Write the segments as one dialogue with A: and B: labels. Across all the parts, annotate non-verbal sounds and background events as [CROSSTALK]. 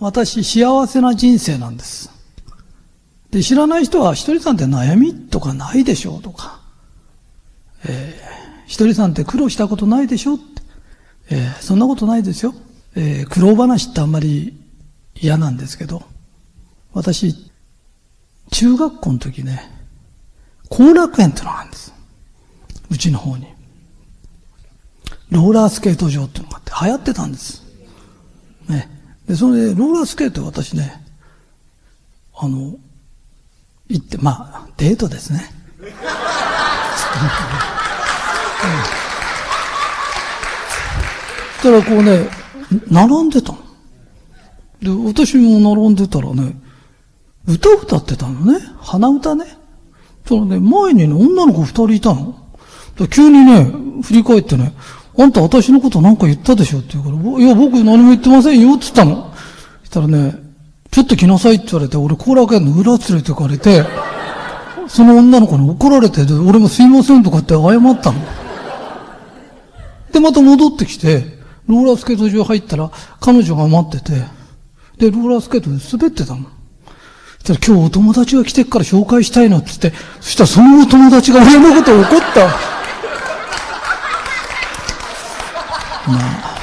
A: 私幸せな人生なんです。で、知らない人は、ひとりさんって悩みとかないでしょうとか、えー、ひとりさんって苦労したことないでしょって、えー、そんなことないですよ。えー、苦労話ってあんまり嫌なんですけど、私、中学校の時ね、後楽園ってのがあるんです。うちの方に。ローラースケート場っていうのがあって流行ってたんです。ね。で、それで、ローラースケート私ね、あの、行って、まあ、デートですね。[LAUGHS] そしたらこうね、並んでたの。で、私も並んでたらね、歌歌ってたのね。鼻歌ね。そのね、前にね、女の子二人いたの。急にね、振り返ってね、あんた私のことなんか言ったでしょって言うから、いや、僕何も言ってませんよって言ったの。そしたらね、ちょっと来なさいって言われて、俺後楽園の裏連れてかれて、その女の子に怒られて、俺もすいませんとかって謝ったの。で、また戻ってきて、ローラースケート場入ったら、彼女が待ってて、で、ローラースケートで滑ってたの。そしたら今日お友達が来てっから紹介したいのって言って、そしたらそのお友達が俺のこと怒った。まあ、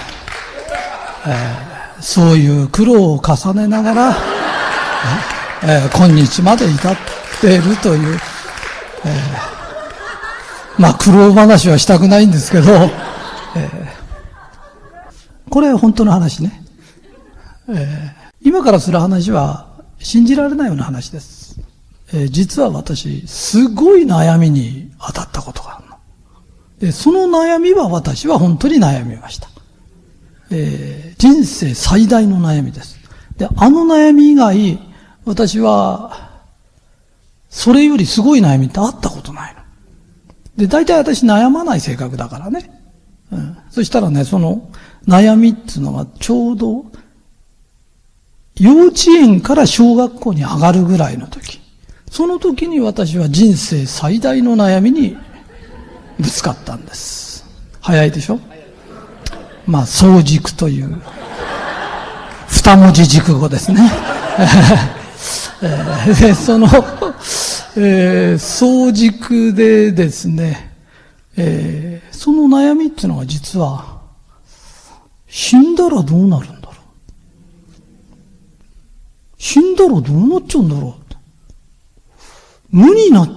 A: えー、そういう苦労を重ねながら、[LAUGHS] えー、今日まで至っているという、えー、まあ苦労話はしたくないんですけど、えー、これ本当の話ね。えー、今からする話は信じられないような話です。えー、実は私、すごい悩みに当たったことが。で、その悩みは私は本当に悩みました。えー、人生最大の悩みです。で、あの悩み以外、私は、それよりすごい悩みってあったことないの。で、大体私悩まない性格だからね。うん。そしたらね、その悩みっていうのがちょうど、幼稚園から小学校に上がるぐらいの時。その時に私は人生最大の悩みにぶつかったんです。早いでしょ？まあ、総軸という、二文字熟語ですね。[LAUGHS] えー、その、えー、総軸でですね、えー、その悩みっていうのは実は、死んだらどうなるんだろう？死んだらどうなっちゃうんだろう？無になっ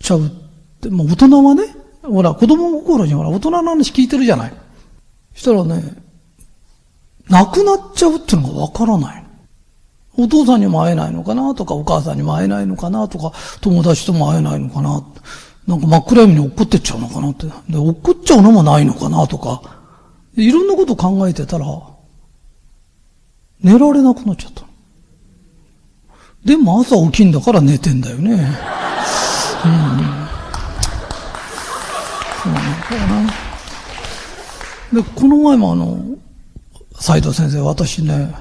A: ちゃうって、まあ大人はね、ほら、子供心にほら、大人の話聞いてるじゃない。そしたらね、亡くなっちゃうっていうのがわからない。お父さんにも会えないのかなとか、お母さんにも会えないのかなとか、友達とも会えないのかな。なんか真っ暗闇に落っこってっちゃうのかなって。で、落っこっちゃうのもないのかなとか。いろんなこと考えてたら、寝られなくなっちゃった。でも朝起きんだから寝てんだよね。うん。うなんだな。で、この前もあの、斎藤先生、私ね、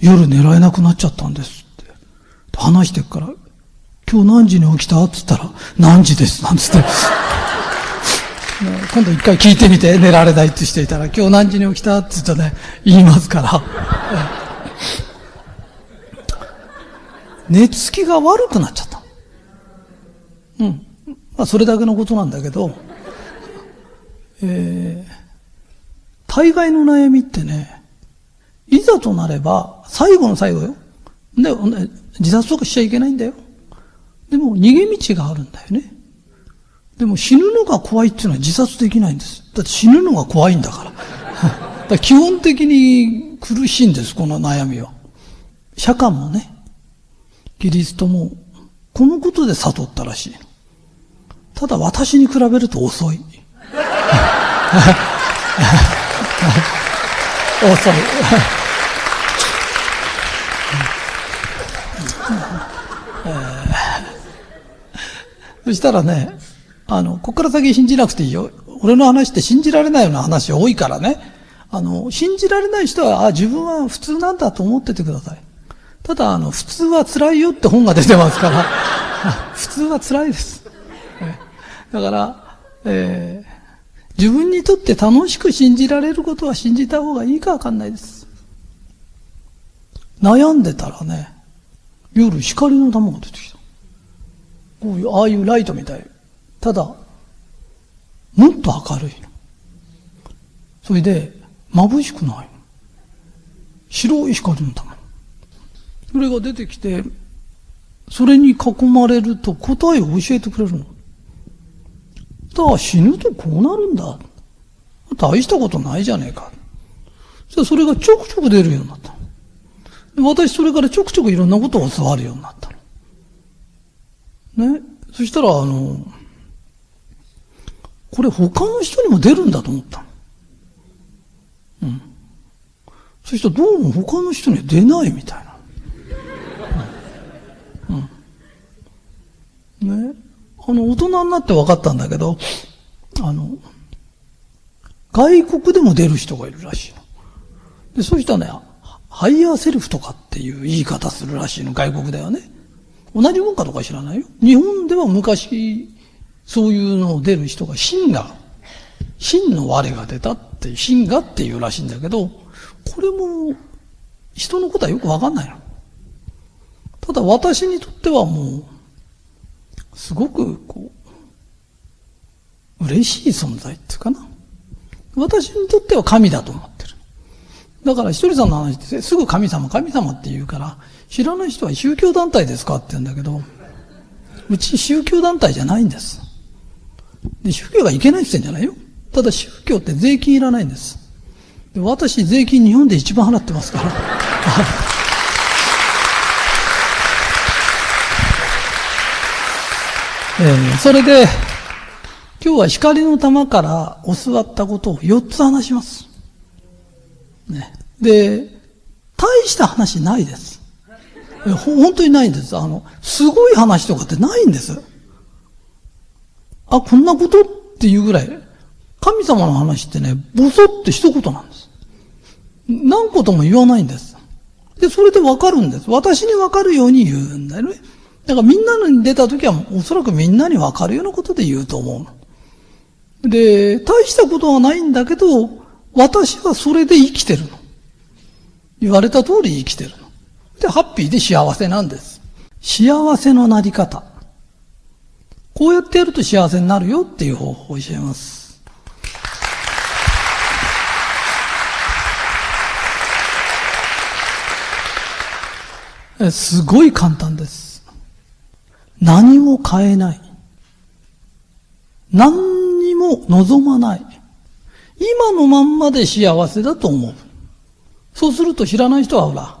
A: 夜寝られなくなっちゃったんですって。話してっから、今日何時に起きた？って言ったら、何時です、なんつって。[LAUGHS] 今度一回聞いてみて、寝られないってしていたら、今日何時に起きた？って言ったらね、言いますから。[LAUGHS] 寝つきが悪くなっちゃった。まあ、それだけのことなんだけど、えー、大概の悩みってね、いざとなれば、最後の最後よ。で、自殺とかしちゃいけないんだよ。でも、逃げ道があるんだよね。でも、死ぬのが怖いっていうのは自殺できないんです。だって死ぬのが怖いんだから。[LAUGHS] から基本的に苦しいんです、この悩みは。釈迦もね、キリストも、このことで悟ったらしい。ただ私に比べると遅い。遅い。そしたらね、あの、ここから先信じなくていいよ。俺の話って信じられないような話多いからね。あの、信じられない人は、あ、自分は普通なんだと思っててください。ただ、あの、普通は辛いよって本が出てますから、普通は辛いです。だから、えー、自分にとって楽しく信じられることは信じた方がいいかわかんないです。悩んでたらね、夜光の玉が出てきた。こういう、ああいうライトみたい。ただ、もっと明るいの。それで、眩しくないの。白い光の玉。それが出てきて、それに囲まれると答えを教えてくれるの。だから死ぬとこうなるんだ。大したことないじゃねえか。それがちょくちょく出るようになった。私それからちょくちょくいろんなことを教わるようになった。ね。そしたら、あの、これ他の人にも出るんだと思ったの。うん。そしたらどうも他の人には出ないみたいな。うん。ね。あの、大人になって分かったんだけど、あの、外国でも出る人がいるらしいの。で、そうしたらね、ハイヤーセルフとかっていう言い方するらしいの、外国ではね。同じ文化とか知らないよ。日本では昔、そういうのを出る人が真が、真の我が出たって、真がっていうらしいんだけど、これも、人のことはよくわかんないの。ただ私にとってはもう、すごく、こう、嬉しい存在っていうかな。私にとっては神だと思ってる。だから一人さんの話ってすぐ神様、神様って言うから、知らない人は宗教団体ですかって言うんだけど、うち宗教団体じゃないんです。で宗教がいけないって言ってんじゃないよ。ただ宗教って税金いらないんです。で私、税金日本で一番払ってますから。[LAUGHS] えー、それで、今日は光の玉から教わったことを4つ話します。ね。で、大した話ないです。本当にないんです。あの、すごい話とかってないんです。あ、こんなことっていうぐらい、神様の話ってね、ボソって一言なんです。何ことも言わないんです。で、それでわかるんです。私にわかるように言うんだよね。だからみんなに出た時はおそらくみんなにわかるようなことで言うと思う。で、大したことはないんだけど、私はそれで生きてるの。言われた通り生きてるの。で、ハッピーで幸せなんです。幸せのなり方。こうやってやると幸せになるよっていう方法を教えます。すごい簡単です。何も変えない。何にも望まない。今のまんまで幸せだと思う。そうすると知らない人はほら、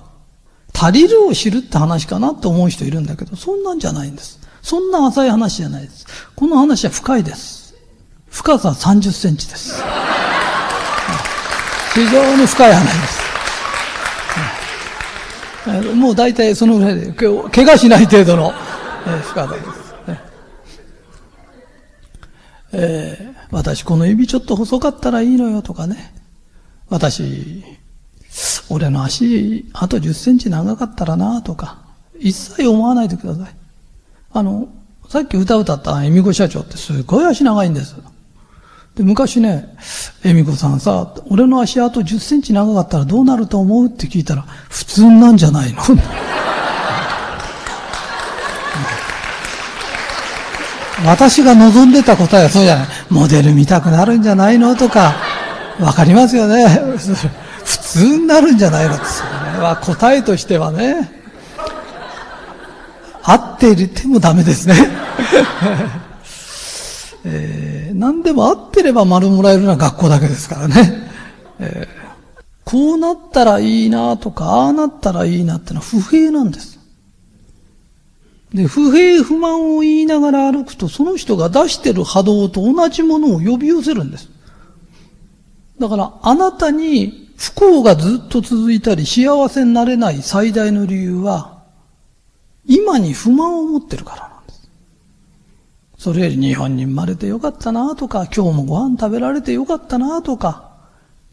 A: 足りるを知るって話かなって思う人いるんだけど、そんなんじゃないんです。そんな浅い話じゃないです。この話は深いです。深さ30センチです。非常に深い話です。もう大体そのぐらいで、怪我しない程度の深さですね。えー、私この指ちょっと細かったらいいのよとかね。私、俺の足、あと10センチ長かったらなとか、一切思わないでください。あの、さっき歌歌った恵美子社長ってすごい足長いんです。で、昔ね、恵美子さんさ、俺の足あと10センチ長かったらどうなると思うって聞いたら、普通なんじゃないの？私が望んでた答えはそうじゃない。モデル見たくなるんじゃないのとか、わかりますよね。普通になるんじゃないの。それは答えとしてはね。合っていてもダメですね。[LAUGHS] えー、何でも合ってれば丸もらえるのは学校だけですからね。えー、こうなったらいいなとか、ああなったらいいなってのは不平なんです。で、不平不満を言いながら歩くと、その人が出してる波動と同じものを呼び寄せるんです。だから、あなたに不幸がずっと続いたり、幸せになれない最大の理由は、今に不満を持ってるからなんです。それより日本に生まれてよかったなとか、今日もご飯食べられてよかったなとか、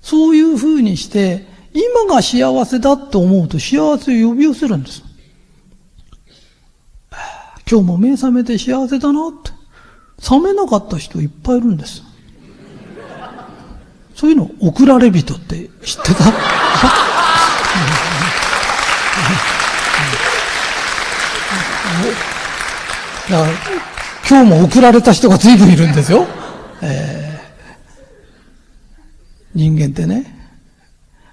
A: そういう風にして、今が幸せだって思うと幸せを呼び寄せるんです。今日も目覚めて幸せだなって。覚めなかった人いっぱいいるんです。そういうの、送られ人って知ってた？だから、今日も送られた人が随分いるんですよ。えー、人間ってね、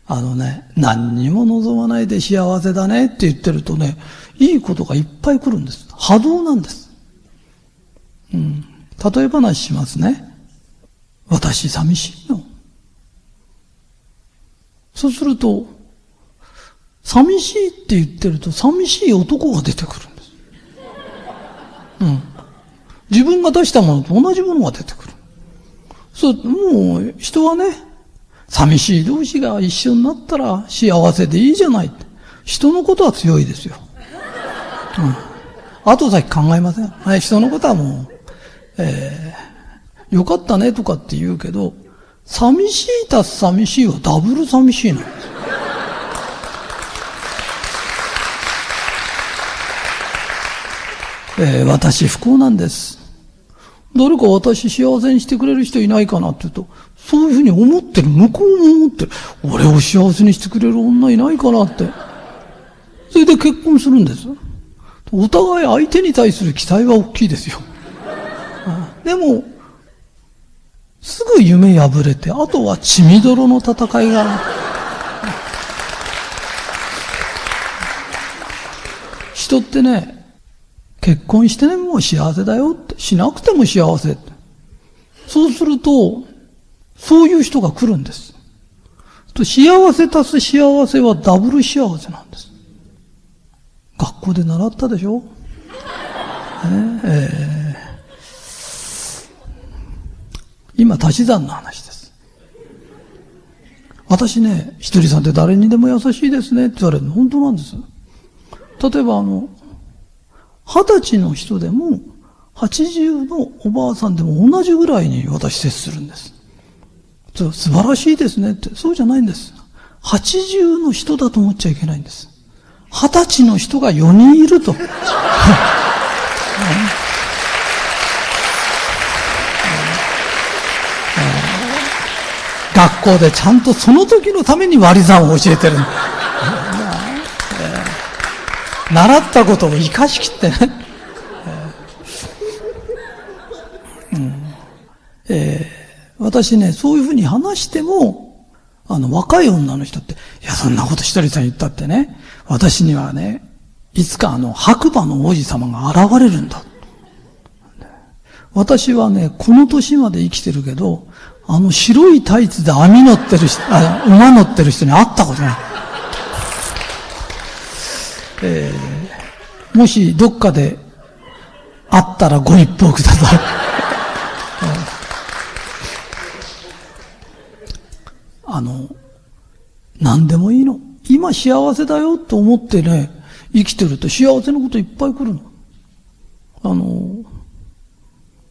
A: あのね、何にも望まないで幸せだねって言ってるとね、いいことがいっぱい来るんです。波動なんです。うん。例え話しますね。私寂しいの。そうすると、寂しいって言ってると、寂しい男が出てくるんです。うん。自分が出したものと同じものが出てくる。そう、もう、人はね、寂しい同士が一緒になったら幸せでいいじゃない。人のことは強いですよ。うん。後先考えません。はい、人のことはもう、えー、よかったねとかって言うけど、寂しいたす寂しいはダブル寂しいなんです。えー、私不幸なんです。誰か私幸せにしてくれる人いないかなって言うと、そういうふうに思ってる、向こうも思ってる。俺を幸せにしてくれる女いないかなって。それで結婚するんです。お互い相手に対する期待は大きいですよ。でも、すぐ夢破れて、あとは血みどろの戦いが。人ってね、結婚してね、もう幸せだよって。しなくても幸せって。そうすると、そういう人が来るんです。と幸せ足す幸せはダブル幸せなんです。学校で習ったでしょ、えー、今、足し算の話です。私ね、ひとりさんって誰にでも優しいですねって言われるの本当なんです。例えばあの、二十歳の人でも、八十のおばあさんでも同じぐらいに私接するんです。素晴らしいですねって、そうじゃないんです。八十の人だと思っちゃいけないんです。二十歳の人が四人いると。学校でちゃんとその時のために割り算を教えてる。習ったことを生かしきってね。うんえー、私ね、そういうふうに話しても、あの、若い女の人って、いや、そんなこと一人さん言ったってね、私にはね、いつかあの、白馬の王子様が現れるんだ。私はね、この年まで生きてるけど、あの白いタイツで網乗ってる人、あ馬乗ってる人に会ったことない。えー、もしどっかで会ったらご一報ください。あの、何でもいいの。今幸せだよと思ってね、生きてると幸せなこといっぱい来るの。あの、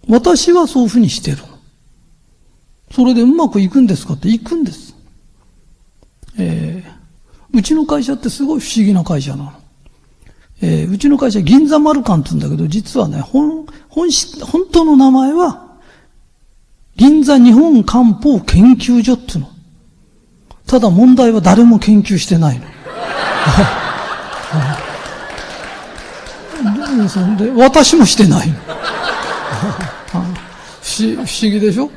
A: 私はそういうふうにしてるの。それでうまくいくんですかって？行くんです。えー、うちの会社ってすごい不思議な会社なの。えー、うちの会社銀座マルカンって言うんだけど、実はね、本、本、本当の名前は、銀座日本漢方研究所っていうの。ただ問題は誰も研究してないの。[LAUGHS] で私もしてないの。[LAUGHS] 不思議でしょ？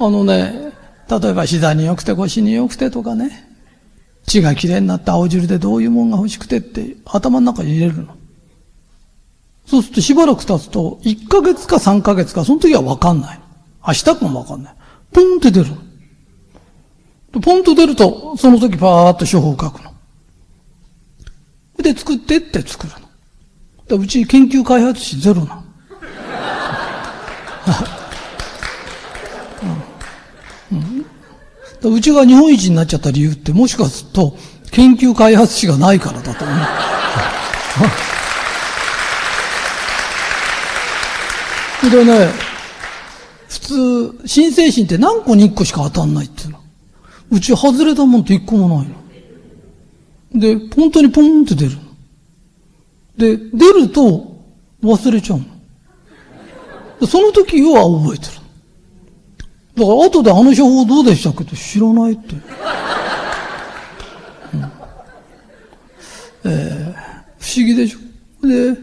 A: あのね、例えば膝に良くて腰に良くてとかね、血がきれいになって青汁でどういうもんが欲しくてって頭の中に入れるの。そうするとしばらく経つと、1ヶ月か3ヶ月か、その時はわかんない。明日かもわかんない。ポンって出るの。ポンと出ると、その時パーッと処方を書くの。で、作ってって作るの。うち研究開発費ゼロなの。[LAUGHS] うん、うちが日本一になっちゃった理由って、もしかすると、研究開発費がないからだと思う。[LAUGHS] でね、普通、新製品って何個に1個しか当たんないってう。ち外れたもんって一個もないの。で、本当にポンって出る。で、出ると忘れちゃうの。その時は覚えてる。だから後であの処方どうでしたっけって知らないって。うん、えー、不思議でしょ。で、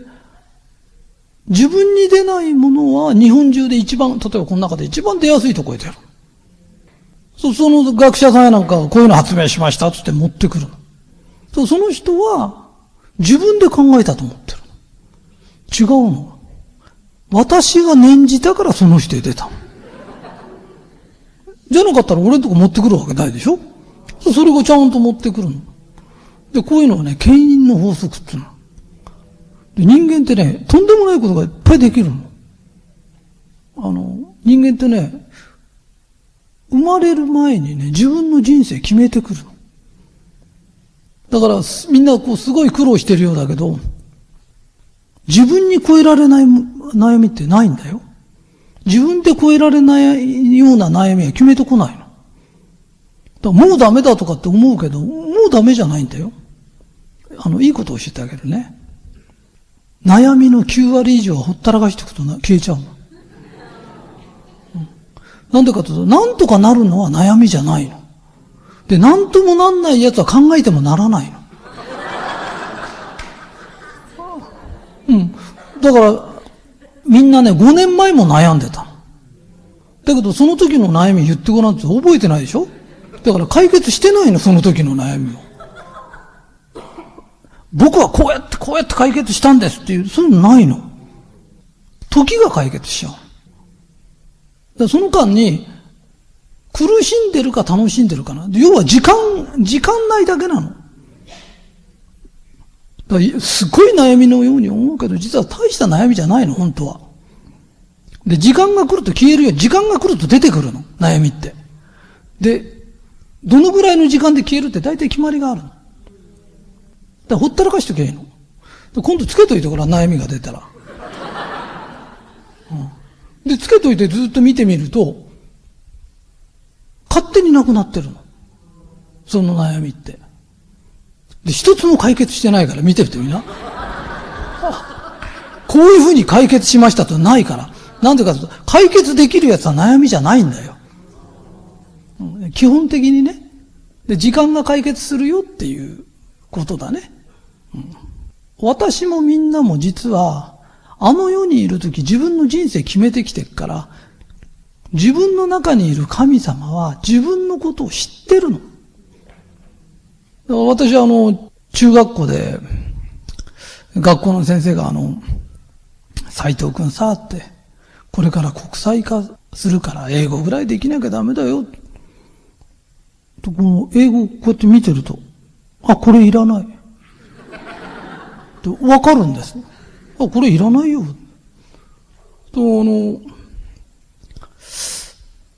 A: 自分に出ないものは日本中で一番、例えばこの中で一番出やすいとこへ出る。そその学者さんやなんかこういうの発明しましたっつって持ってくるの。その人は自分で考えたと思ってる違うの。私が念じたからその人へ出た。じゃなかったら俺のとこ持ってくるわけないでしょそれをちゃんと持ってくるの。で、こういうのはね、牽引の法則っていうの。で、人間ってね、とんでもないことがいっぱいできるの。あの、人間ってね、生まれる前にね、自分の人生決めてくるの。だから、みんなこうすごい苦労してるようだけど、自分に超えられない悩みってないんだよ。自分で超えられないような悩みは決めてこないの。だからもうダメだとかって思うけど、もうダメじゃないんだよ。あの、いいことを教えてあげるね。悩みの9割以上はほったらかしていくと消えちゃうの。なんでかというと、なんとかなるのは悩みじゃないの。で、なんともなんないやつは考えてもならないの。うん。だから、みんなね、5年前も悩んでた。だけど、その時の悩み言ってごらんって覚えてないでしょ？だから解決してないの、その時の悩みを。僕はこうやって、こうやって解決したんですっていう、そういうのないの。時が解決しちゃう。だその間に、苦しんでるか楽しんでるかな。要は時間、時間ないだけなの。すごい悩みのように思うけど、実は大した悩みじゃないの、本当は。で、時間が来ると消えるよ。時間が来ると出てくるの、悩みって。で、どのぐらいの時間で消えるって大体決まりがあるの。だほったらかしときゃいいの。今度つけといてごらん、悩みが出たら。うん、で、つけといてずっと見てみると、勝手になくなってるの。その悩みって。で、一つも解決してないから見てるとみな。こういうふうに解決しましたとないから。なんでかとと、解決できるやつは悩みじゃないんだよ。基本的にね。で、時間が解決するよっていうことだね。うん、私もみんなも実は、あの世にいるとき自分の人生決めてきてるから、自分の中にいる神様は自分のことを知ってるの。私はあの、中学校で、学校の先生があの、斎藤くんさって、これから国際化するから英語ぐらいできなきゃダメだよ。と、この英語こうやって見てると、あ、これいらない。と、わかるんです。あ、これいらないよ。と、あの、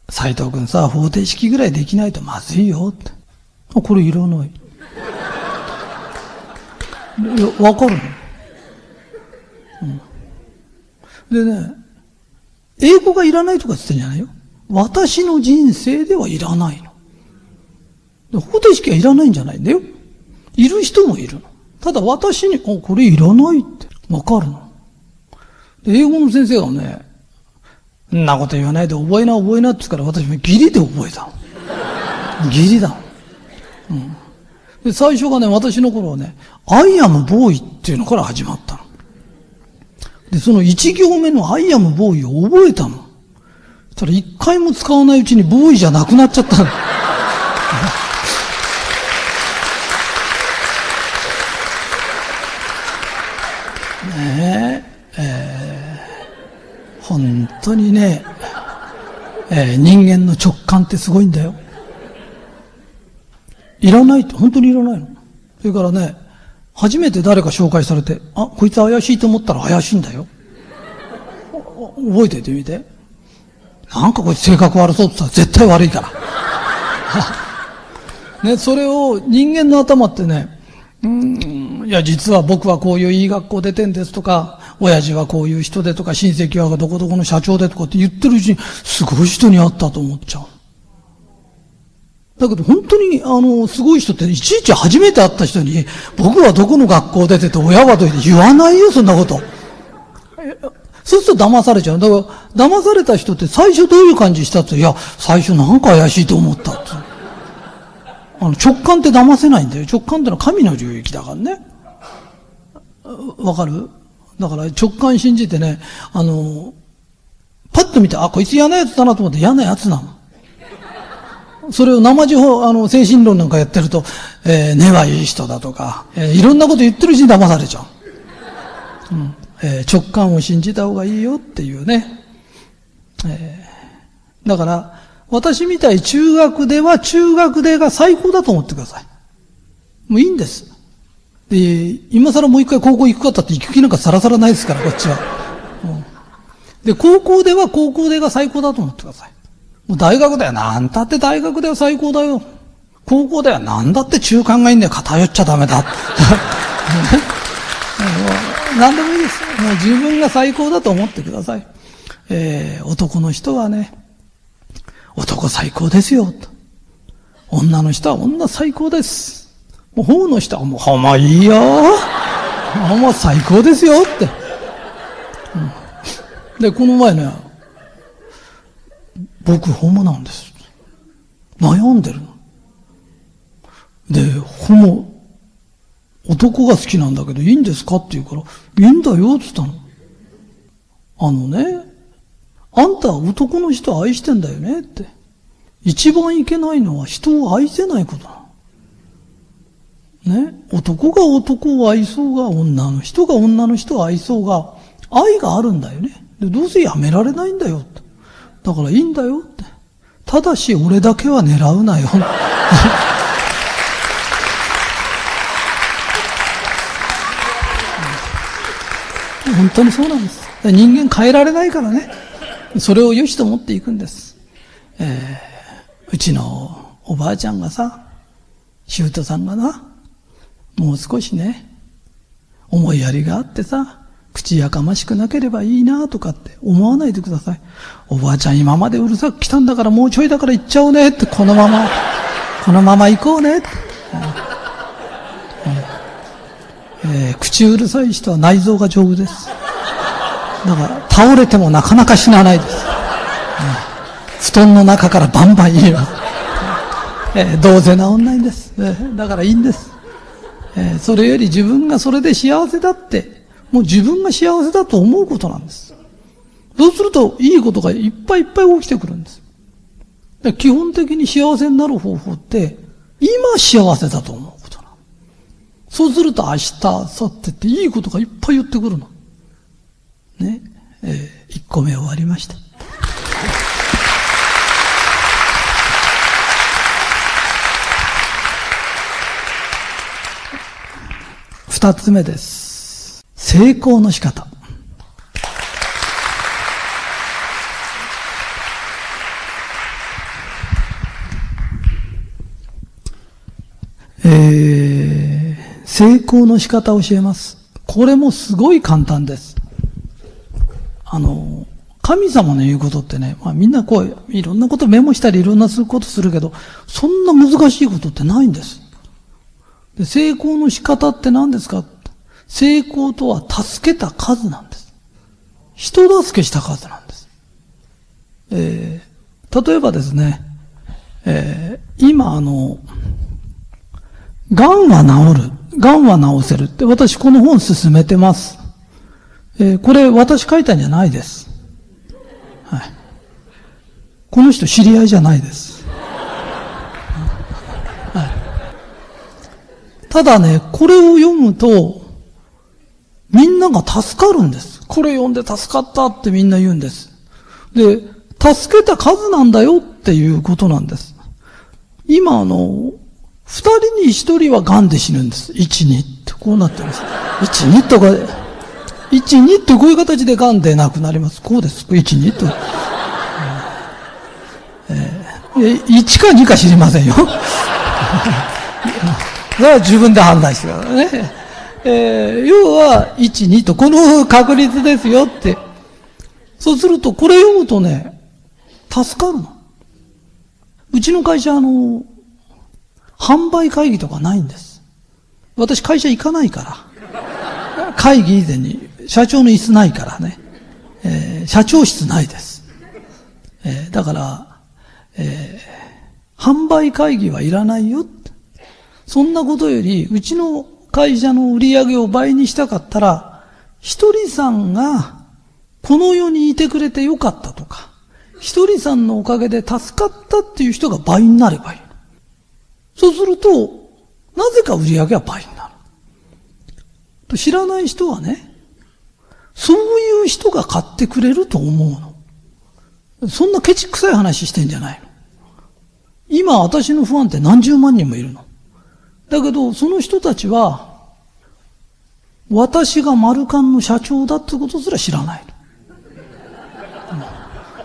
A: 斎藤くんさ、方程式ぐらいできないとまずいよ。ってあ、これいらない。いや、わかるの、うん、でね、英語がいらないとか言ってんじゃないよ。私の人生ではいらないの。方程式はいらないんじゃないんだよ。いる人もいるの。ただ私に、あ、これいらないってわかるの？英語の先生がね、んなこと言わないで覚えな覚えなって言うから私もギリで覚えたの。ギリだ。うん。で、最初がね、私の頃はね、アイアムボーイっていうのから始まったの。で、その一行目のアイアムボーイを覚えたの。そしただ一回も使わないうちにボーイじゃなくなっちゃったの。ねえ、えー、本当にね、えー、人間の直感ってすごいんだよ。いらないって、本当にいらないの。それからね、初めて誰か紹介されて、あ、こいつ怪しいと思ったら怪しいんだよ。覚えててみて。なんかこいつ性格悪そうって言ったら絶対悪いから。[LAUGHS] ね、それを人間の頭ってね、うん、いや実は僕はこういういい学校出てんですとか、親父はこういう人でとか、親戚はどこどこの社長でとかって言ってるうちに、すごい人に会ったと思っちゃう。だけど本当に、あの、すごい人って、いちいち初めて会った人に、僕はどこの学校出てて親はどうて言わないよ、そんなこと。そうすると騙されちゃう。だから、騙された人って最初どういう感じしたって、いや、最初なんか怪しいと思ったって。あの、直感って騙せないんだよ。直感ってのは神の領域だからね。わかる？だから直感信じてね、あの、パッと見て、あ、こいつ嫌な奴だなと思って嫌な奴なの。それを生地法、あの、精神論なんかやってると、えー、根はいい人だとか、えー、いろんなこと言ってるうちに騙されちゃう。うんえー、直感を信じた方がいいよっていうね。えー、だから、私みたい中学では中学でが最高だと思ってください。もういいんです。で、今更もう一回高校行くかったって行く気なんかさらさらないですから、こっちは。うん、で、高校では高校でが最高だと思ってください。もう大学だよ。なんたって大学では最高だよ。高校ではなんだって中間がいいんだよ。偏っちゃダメだ。[LAUGHS] 何でもいいです。もう自分が最高だと思ってください。えー、男の人はね、男最高ですよ。女の人は女最高です。もう方の人はもう、ほんまいいよ。ほんま最高ですよって。で、この前ね、僕ホモなんです。悩んでるの。で、ホモ、男が好きなんだけどいいんですかって言うから、いいんだよって言ったの。あのね、あんたは男の人愛してんだよねって。一番いけないのは人を愛せないことなの。ね。男が男を愛そうが、女の人が女の人を愛そうが、愛があるんだよね。で、どうせやめられないんだよって。だからいいんだよって。ただし俺だけは狙うなよ。[LAUGHS] 本当にそうなんです。人間変えられないからね。それを良しと思っていくんです。えー、うちのおばあちゃんがさ、シュートさんがな、もう少しね、思いやりがあってさ、口やかましくなければいいなとかって思わないでください。おばあちゃん今までうるさく来たんだからもうちょいだから行っちゃおうねって、このまま、このまま行こうねって。えー、口うるさい人は内臓が丈夫です。だから倒れてもなかなか死なないです。布団の中からバンバン言います。えー、どうせ治んないんです。えー、だからいいんです。えー、それより自分がそれで幸せだって、もう自分が幸せだと思うことなんです。そうすると、いいことがいっぱいいっぱい起きてくるんです。基本的に幸せになる方法って、今幸せだと思うことなの。そうすると明日、明後日っていいことがいっぱい言ってくるの。ね、えー、1個目終わりました。二つ目です。成功の仕方。えー、成功の仕方を教えます。これもすごい簡単です。あの、神様の言うことってね、まあみんなこう、いろんなことメモしたりいろんなことするけど、そんな難しいことってないんです。で成功の仕方って何ですか？成功とは助けた数なんです。人助けした数なんです。えー、例えばですね、えー、今あの、癌は治る。癌は治せるって、私この本進めてます。えー、これ私書いたんじゃないです。はい。この人知り合いじゃないです。はい、ただね、これを読むと、みんなが助かるんです。これ読んで助かったってみんな言うんです。で、助けた数なんだよっていうことなんです。今あの、二人に一人は癌で死ぬんです。一、二ってこうなってます。一、二とか、1、2ってこういう形で癌でなくなります。こうです。1、2と。えー、1か2か知りませんよ。それは自分で判断してくださいね。えー、要は、1、2と、この確率ですよって。そうすると、これ読むとね、助かるの。うちの会社、あの、販売会議とかないんです。私会社行かないから。会議以前に社長の椅子ないからね。えー、社長室ないです。えー、だから、えー、販売会議はいらないよって。そんなことより、うちの会社の売り上げを倍にしたかったら、ひとりさんがこの世にいてくれてよかったとか、ひとりさんのおかげで助かったっていう人が倍になればいい。そうすると、なぜか売り上げは倍になる。知らない人はね、そういう人が買ってくれると思うの。そんなケチくさい話してんじゃないの。今私のファンって何十万人もいるの。だけど、その人たちは、私がマルカンの社長だってことすら知らないの。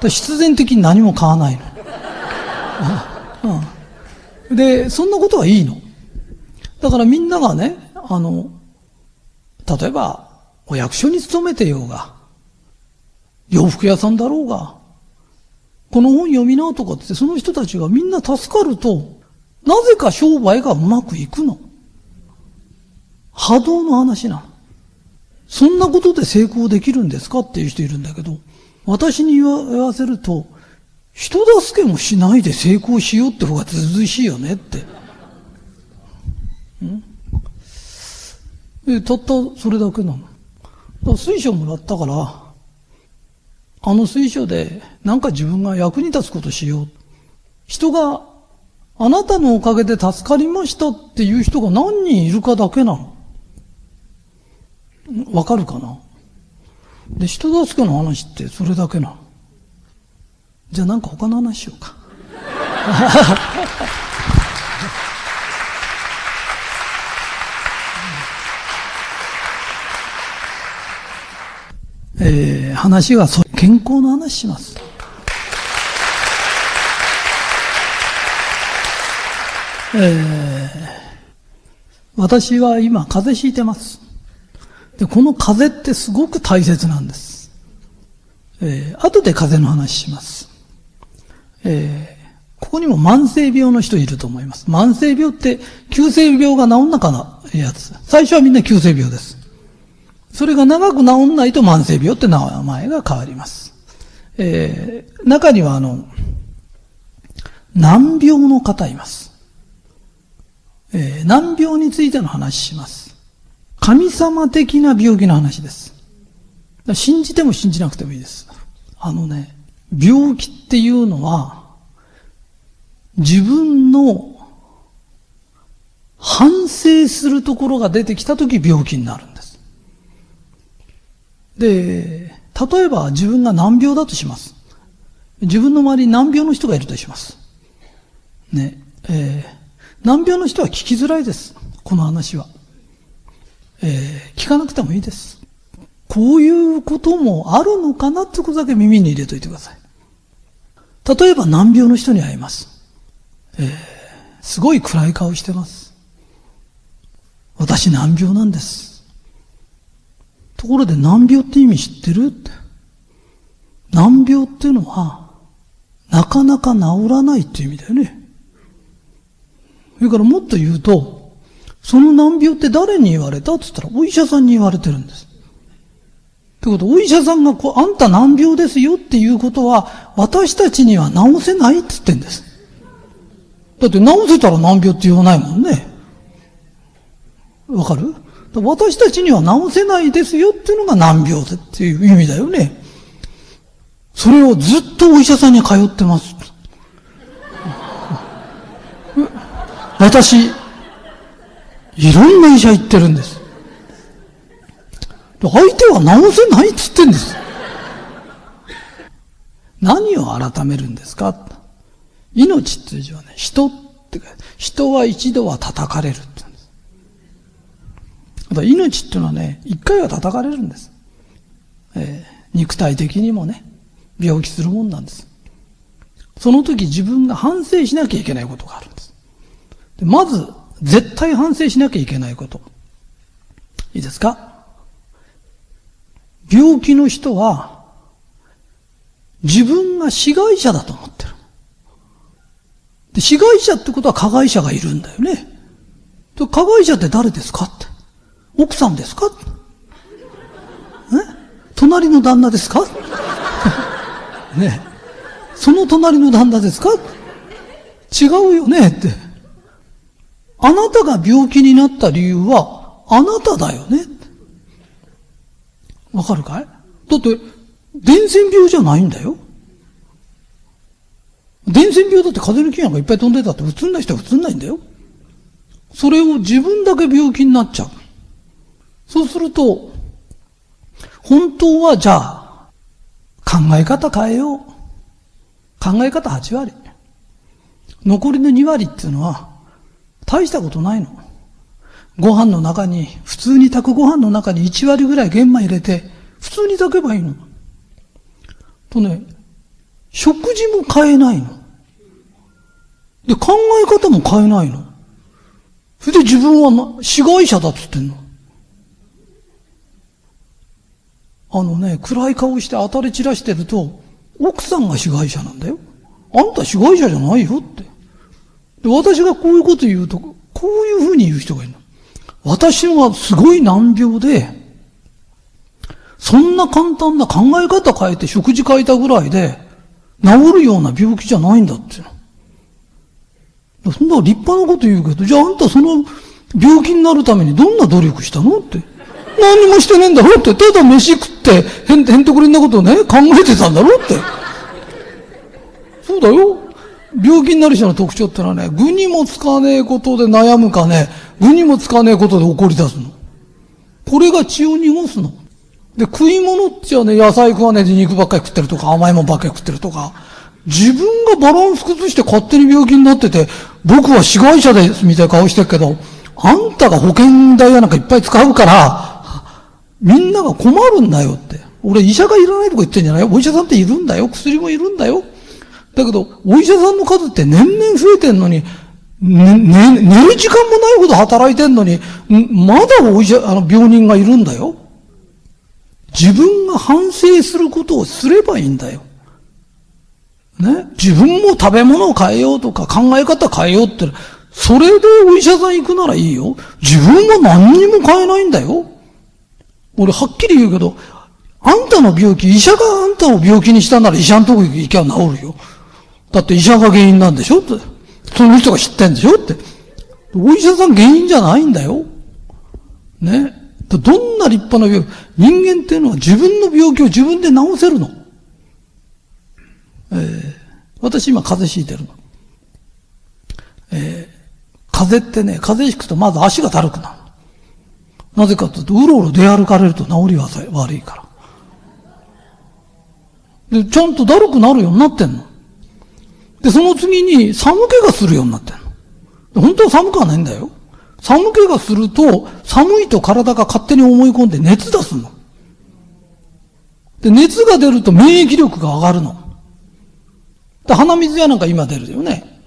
A: 必然的に何も買わないの。うん、で、そんなことはいいの。だからみんながね、あの、例えば、お役所に勤めてようが、洋服屋さんだろうが、この本読みなとかって、その人たちがみんな助かると、なぜか商売がうまくいくの？波動の話なの。そんなことで成功できるんですかっていう人いるんだけど、私に言わせると、人助けもしないで成功しようって方がずずしいよねって。ん？たったそれだけなの。水晶もらったから、あの水晶でなんか自分が役に立つことしよう。人があなたのおかげで助かりましたっていう人が何人いるかだけなの。わかるかな？で、人助けの話ってそれだけなの。じゃあなんか他の話しようか。[LAUGHS] えー、話はそ健康の話します。えー、私は今風邪ひいてます。で、この風邪ってすごく大切なんです。えー、後で風邪の話します。えー、ここにも慢性病の人いると思います。慢性病って急性病が治んなかなやつ。最初はみんな急性病です。それが長く治んないと慢性病って名前が変わります。えー、中にはあの、難病の方います。えー、難病についての話します。神様的な病気の話です。信じても信じなくてもいいです。あのね、病気っていうのは、自分の反省するところが出てきたとき病気になるんです。で、例えば自分が難病だとします。自分の周りに難病の人がいるとします。ね、えー難病の人は聞きづらいです。この話は。えー、聞かなくてもいいです。こういうこともあるのかなってことだけ耳に入れといてください。例えば難病の人に会います。えー、すごい暗い顔してます。私難病なんです。ところで難病って意味知ってるって。難病っていうのは、なかなか治らないっていう意味だよね。それからもっと言うと、その難病って誰に言われた？って言ったら、お医者さんに言われてるんです。ってこと、お医者さんがこう、あんた難病ですよっていうことは、私たちには治せないって言ってんです。だって治せたら難病って言わないもんね。わかる？私たちには治せないですよっていうのが難病っていう意味だよね。それをずっとお医者さんに通ってます。私、いろんな医者行ってるんです。相手は治せないって言ってんです。何を改めるんですか？命っていう字はね、人ってか人は一度は叩かれるって言うんです。だから命っていうのはね、一回は叩かれるんです。えー、肉体的にもね、病気するもんなんです。その時自分が反省しなきゃいけないことがあるんです。まず、絶対反省しなきゃいけないこと。いいですか？病気の人は、自分が被害者だと思ってる。で、被害者ってことは加害者がいるんだよね。加害者って誰ですかって。奥さんですか？え？隣の旦那ですか？[LAUGHS] ねその隣の旦那ですか？違うよねって。あなたが病気になった理由は、あなただよね。わかるかい？だって、伝染病じゃないんだよ。伝染病だって風邪の菌がいっぱい飛んでたって映んない人は映んないんだよ。それを自分だけ病気になっちゃう。そうすると、本当はじゃあ、考え方変えよう。考え方8割。残りの2割っていうのは、大したことないの。ご飯の中に、普通に炊くご飯の中に1割ぐらい玄米入れて、普通に炊けばいいの。とね、食事も変えないの。で、考え方も変えないの。それで自分は市街者だっつってんの。あのね、暗い顔して当たり散らしてると、奥さんが被害者なんだよ。あんた被害者じゃないよって。で、私がこういうこと言うと、こういうふうに言う人がいるの。私はすごい難病で、そんな簡単な考え方変えて食事変えたぐらいで、治るような病気じゃないんだっていうの。そんな立派なこと言うけど、じゃああんたその病気になるためにどんな努力したのって。何もしてねえんだろって。ただ飯食って、へん、へんとくりんなことをね、考えてたんだろって。そうだよ。病気になる人の特徴ってのはね、具にもつかねえことで悩むかね、具にもつかねえことで怒り出すの。これが血を濁すの。で、食い物っちゃね、野菜食わねえで肉ばっかり食ってるとか、甘いもんばっかり食ってるとか、自分がバランス崩して勝手に病気になってて、僕は被害者です、みたいな顔してるけど、あんたが保険代やなんかいっぱい使うから、みんなが困るんだよって。俺医者がいらないとか言ってんじゃないお医者さんっているんだよ。薬もいるんだよ。だけど、お医者さんの数って年々増えてんのに、ね、ね、寝る時間もないほど働いてんのに、まだお医者、あの、病人がいるんだよ。自分が反省することをすればいいんだよ。ね？自分も食べ物を変えようとか考え方変えようって、それでお医者さん行くならいいよ。自分は何にも変えないんだよ。俺はっきり言うけど、あんたの病気、医者があんたを病気にしたなら医者のとこ行きゃ治るよ。だって医者が原因なんでしょ？って。その人が知ってんでしょ？って。お医者さん原因じゃないんだよ。ね。どんな立派な病気、人間っていうのは自分の病気を自分で治せるの。えー、私今風邪ひいてるの。えー、風邪ってね、風邪ひくとまず足がだるくなる。なぜかというと、うろうろ出歩かれると治りは悪いから。で、ちゃんとだるくなるようになってんの。で、その次に寒気がするようになってんの。本当は寒くはないんだよ。寒気がすると、寒いと体が勝手に思い込んで熱出すの。で、熱が出ると免疫力が上がるの。で、鼻水やなんか今出るよね。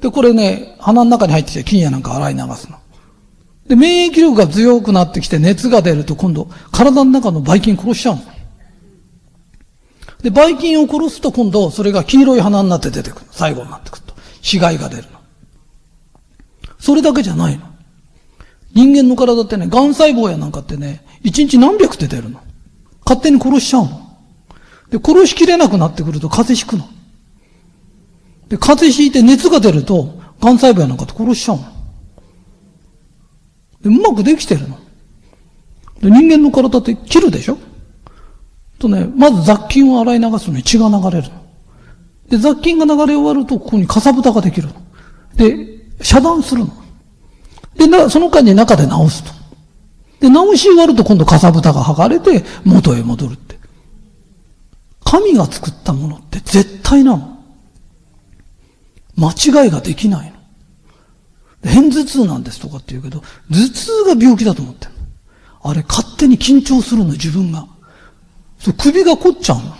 A: で、これね、鼻の中に入ってきて菌やなんか洗い流すの。で、免疫力が強くなってきて熱が出ると今度、体の中のばい菌殺しちゃうの。で、ばい菌を殺すと今度、それが黄色い鼻になって出てくる。最後になってくると。死骸が出るの。それだけじゃないの。人間の体ってね、癌細胞やなんかってね、一日何百って出るの。勝手に殺しちゃうの。で、殺しきれなくなってくると風邪ひくの。で、風邪ひいて熱が出ると、癌細胞やなんかって殺しちゃうの。でうまくできてるの。で人間の体って切るでしょとね、まず雑菌を洗い流すのに血が流れるの。で、雑菌が流れ終わると、ここにかさぶたができるの。で、遮断するの。で、な、その間に中で直すと。で、直し終わると今度かさぶたが剥がれて元へ戻るって。神が作ったものって絶対なの。間違いができないの。偏頭痛なんですとかって言うけど、頭痛が病気だと思ってる。あれ勝手に緊張するの、自分が。首が凝っちゃうの。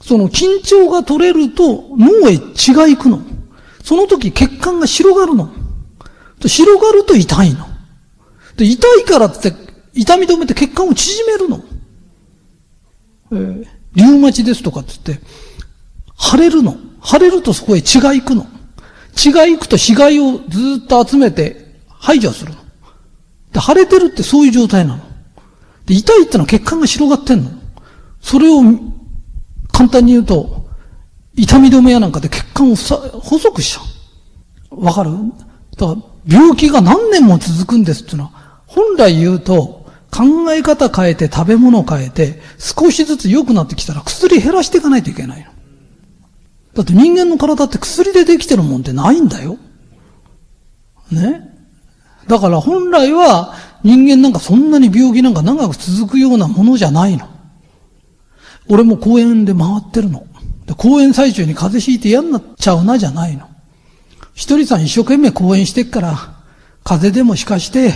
A: その緊張が取れると脳へ血が行くの。その時血管が広がるの。広がると痛いの。で痛いからって痛み止めて血管を縮めるの。えー、リウマチですとかって言って、腫れるの。腫れるとそこへ血が行くの。血が行くと死骸をずっと集めて排除するの。で、腫れてるってそういう状態なの。で、痛いってのは血管が広がってんの？それを簡単に言うと、痛み止めやなんかで血管を細くしちゃう。わかる？だから、病気が何年も続くんですっていうのは、本来言うと、考え方変えて食べ物変えて少しずつ良くなってきたら薬減らしていかないといけないの。だって人間の体って薬でできてるもんってないんだよ。ね？だから本来は人間なんかそんなに病気なんか長く続くようなものじゃないの。俺も公園で回ってるの。公演最中に風邪ひいて嫌になっちゃうなじゃないの。一人さん一生懸命講演してっから、風邪でもしかして、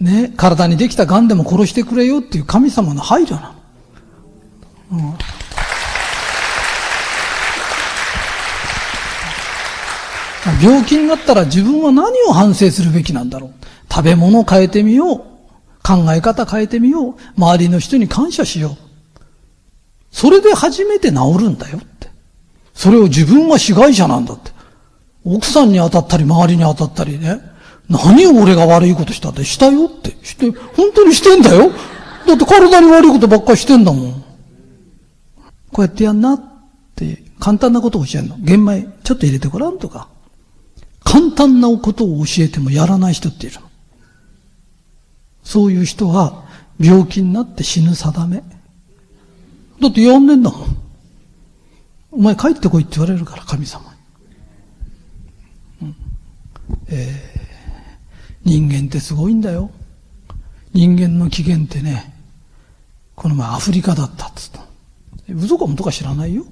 A: ね、体にできた癌でも殺してくれよっていう神様の配慮なの。うん病気になったら自分は何を反省するべきなんだろう。食べ物を変えてみよう。考え方変えてみよう。周りの人に感謝しよう。それで初めて治るんだよって。それを自分は被害者なんだって。奥さんに当たったり周りに当たったりね。何を俺が悪いことしたってしたよって。して、本当にしてんだよ。だって体に悪いことばっかりしてんだもん。こうやってやんなって簡単なことを教えるの。玄米ちょっと入れてごらんとか。簡単なことを教えてもやらない人っている。そういう人は病気になって死ぬ定め。だってやんねんだもん。お前帰ってこいって言われるから、神様に。うん、えー、人間ってすごいんだよ。人間の起源ってね、この前アフリカだったっつった。嘘かもとか知らないよ。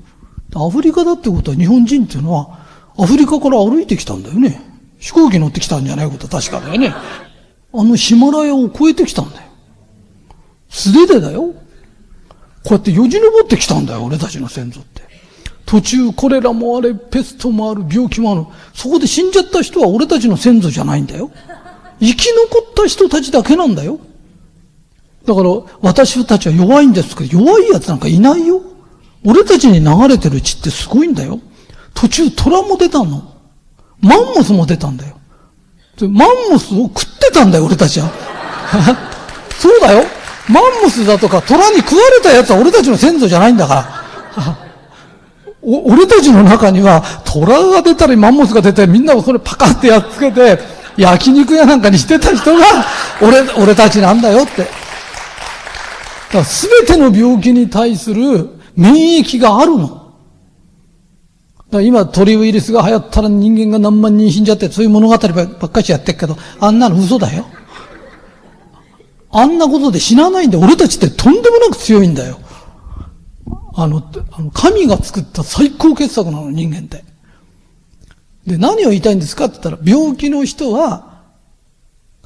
A: アフリカだってことは日本人っていうのは、アフリカから歩いてきたんだよね。飛行機乗ってきたんじゃないことは確かだよね。あのヒマラヤを越えてきたんだよ。素手でだよ。こうやってよじ登ってきたんだよ、俺たちの先祖って。途中コレラもあれ、ペストもある、病気もある。そこで死んじゃった人は俺たちの先祖じゃないんだよ。生き残った人たちだけなんだよ。だから、私たちは弱いんですけど、弱い奴なんかいないよ。俺たちに流れてる血ってすごいんだよ。途中虎も出たの。マンモスも出たんだよ。マンモスを食ってたんだよ、俺たちは。[LAUGHS] そうだよ。マンモスだとか虎に食われたやつは俺たちの先祖じゃないんだから。[LAUGHS] 俺たちの中には虎が出たりマンモスが出たりみんなをそれパカってやっつけて焼肉屋なんかにしてた人が [LAUGHS] 俺、俺たちなんだよって。すべての病気に対する免疫があるの。今鳥ウイルスが流行ったら人間が何万人死んじゃってそういう物語ばっかしやってるけど、あんなの嘘だよ。あんなことで死なないんだ俺たちってとんでもなく強いんだよ。あの、あの神が作った最高傑作なの、人間って。で、何を言いたいんですかって言ったら、病気の人は、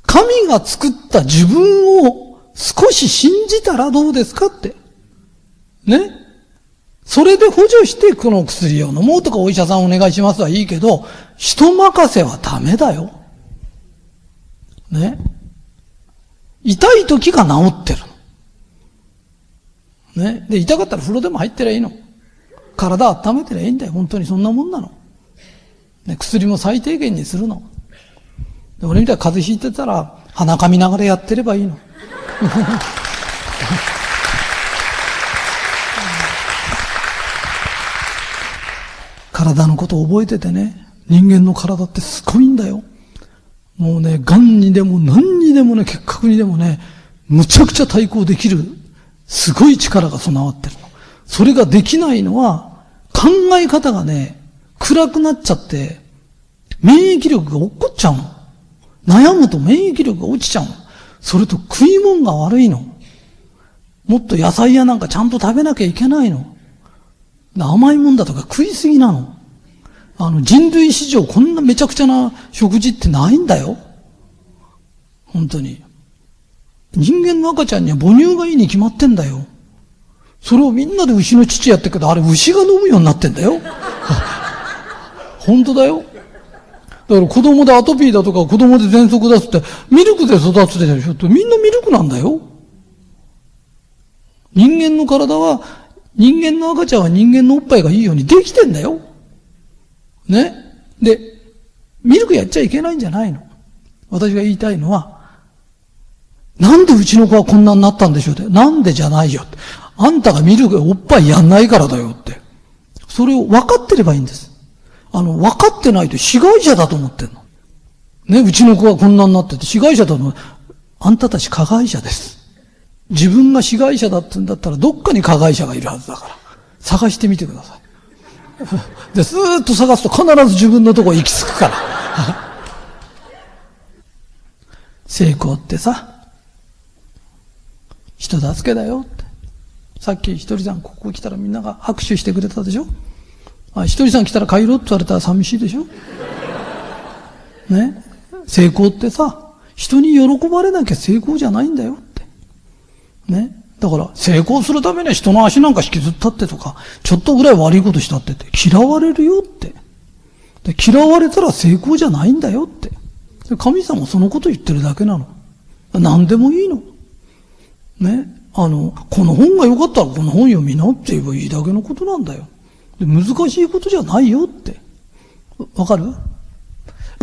A: 神が作った自分を少し信じたらどうですかって。ねそれで補助してこの薬を飲もうとかお医者さんお願いしますはいいけど、人任せはダメだよ。ね痛い時が治ってるの。ね。で、痛かったら風呂でも入ってりゃいいの。体温めてりゃいいんだよ。本当にそんなもんなの。ね、薬も最低限にするの。俺みたいに風邪ひいてたら、鼻かみながらやってればいいの。[LAUGHS] 体のことを覚えててね。人間の体ってすごいんだよ。もうね、癌にでも何にでもね、結核にでもね、むちゃくちゃ対抗できる、すごい力が備わってるの。それができないのは、考え方がね、暗くなっちゃって、免疫力が落っこっちゃうの。悩むと免疫力が落ちちゃうの。それと食い物が悪いの。もっと野菜やなんかちゃんと食べなきゃいけないの。甘いもんだとか食いすぎなの。あの、人類史上こんなめちゃくちゃな食事ってないんだよ。本当に。人間の赤ちゃんには母乳がいいに決まってんだよ。それをみんなで牛の乳やってるけど、あれ牛が飲むようになってんだよ。[LAUGHS] 本当だよ。だから子供でアトピーだとか子供で喘息だっつって、ミルクで育つでしょってみんなミルクなんだよ。人間の体は、人間の赤ちゃんは人間のおっぱいがいいようにできてんだよ。ね。で、ミルクやっちゃいけないんじゃないの？私が言いたいのは、なんでうちの子はこんなになったんでしょうって。なんでじゃないよって。あんたがミルクおっぱいやんないからだよって。それを分かってればいいんです。あの、分かってないと被害者だと思ってんの。ね、うちの子はこんなになってて被害者だと思う。あんたたち加害者です。自分が被害者だって言うんだったら、どっかに加害者がいるはずだから。探してみてください。で、ずっと探すと必ず自分のとこ行き着くから。成功ってさ、人助けだよって。さっきひとりさんここ来たらみんなが拍手してくれたでしょあ、ひとりさん来たら帰ろうって言われたら寂しいでしょね成功ってさ、人に喜ばれなきゃ成功じゃないんだよって。ねだから、成功するためには人の足なんか引きずったってとか、ちょっとぐらい悪いことしたってって、嫌われるよって。で嫌われたら成功じゃないんだよって。神様そのこと言ってるだけなの。何でもいいの。ね。あの、この本が良かったらこの本読みなって言えばいいだけのことなんだよ。で難しいことじゃないよって。わかる？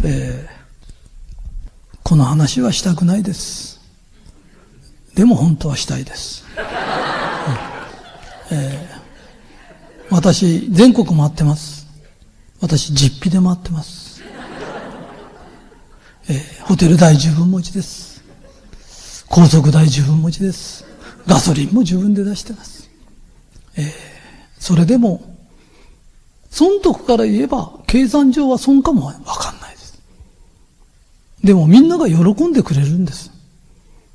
A: えー、この話はしたくないです。でも本当はしたいです。えー、私、全国回ってます。私、実費で回ってます。えー、ホテル代自分持ちです。高速代自分持ちです。ガソリンも自分で出してます。えー、それでも、損得から言えば、計算上は損かもわかんないです。でもみんなが喜んでくれるんです。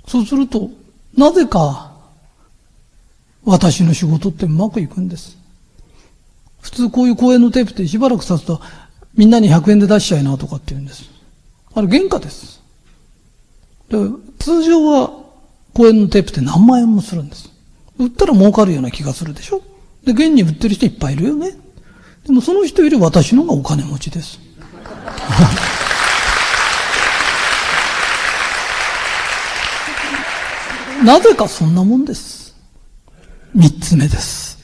A: そうすると、なぜか、私の仕事ってうまくいくんです。普通こういう公演のテープってしばらく経つと、みんなに100円で出しちゃいなとかって言うんです。あれ原価です。で通常は公演のテープって何万円もするんです。売ったら儲かるような気がするでしょで、現に売ってる人いっぱいいるよね。でもその人より私のがお金持ちです。なぜかそんなもんです。三つ目です。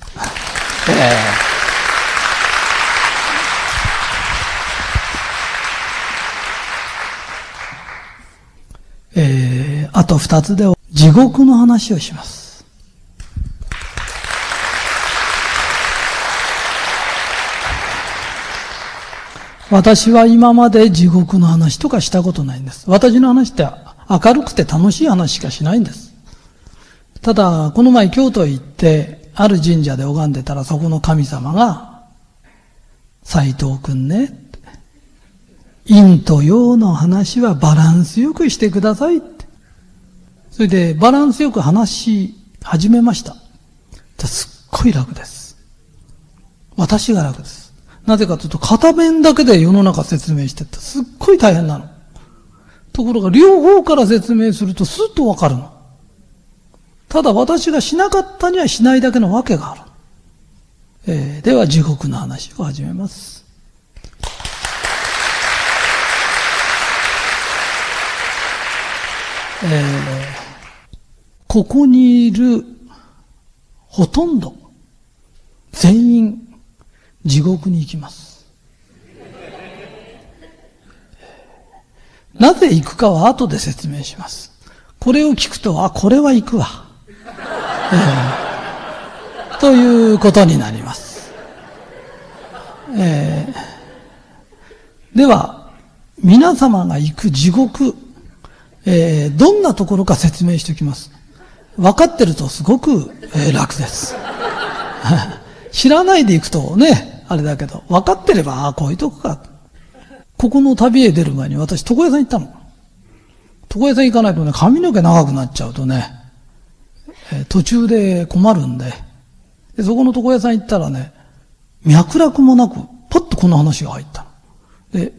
A: えー、えー、あと二つで地獄の話をします。私は今まで地獄の話とかしたことないんです。私の話って明るくて楽しい話しかしないんです。ただ、この前京都へ行って、ある神社で拝んでたら、そこの神様が、斎藤くんね、陰と陽の話はバランスよくしてくださいって。それで、バランスよく話し始めました。すっごい楽です。私が楽です。なぜかというと、片面だけで世の中説明してってすっごい大変なの。ところが、両方から説明するとスッとわかるの。ただ私がしなかったにはしないだけのわけがある。えー、では地獄の話を始めます。えー、ここにいるほとんど全員地獄に行きます。なぜ行くかは後で説明します。これを聞くと、あ、これは行くわ。えー、ということになります。えー、では、皆様が行く地獄、えー、どんなところか説明しておきます。分かってるとすごく、えー、楽です。[LAUGHS] 知らないで行くとね、あれだけど、分かってれば、ああ、こういうとこか。ここの旅へ出る前に私、床屋さん行ったの。床屋さん行かないとね、髪の毛長くなっちゃうとね、え途中で困るんでで、そこの床屋さん行ったらね、脈絡もなく、ポッとこの話が入ったの。で、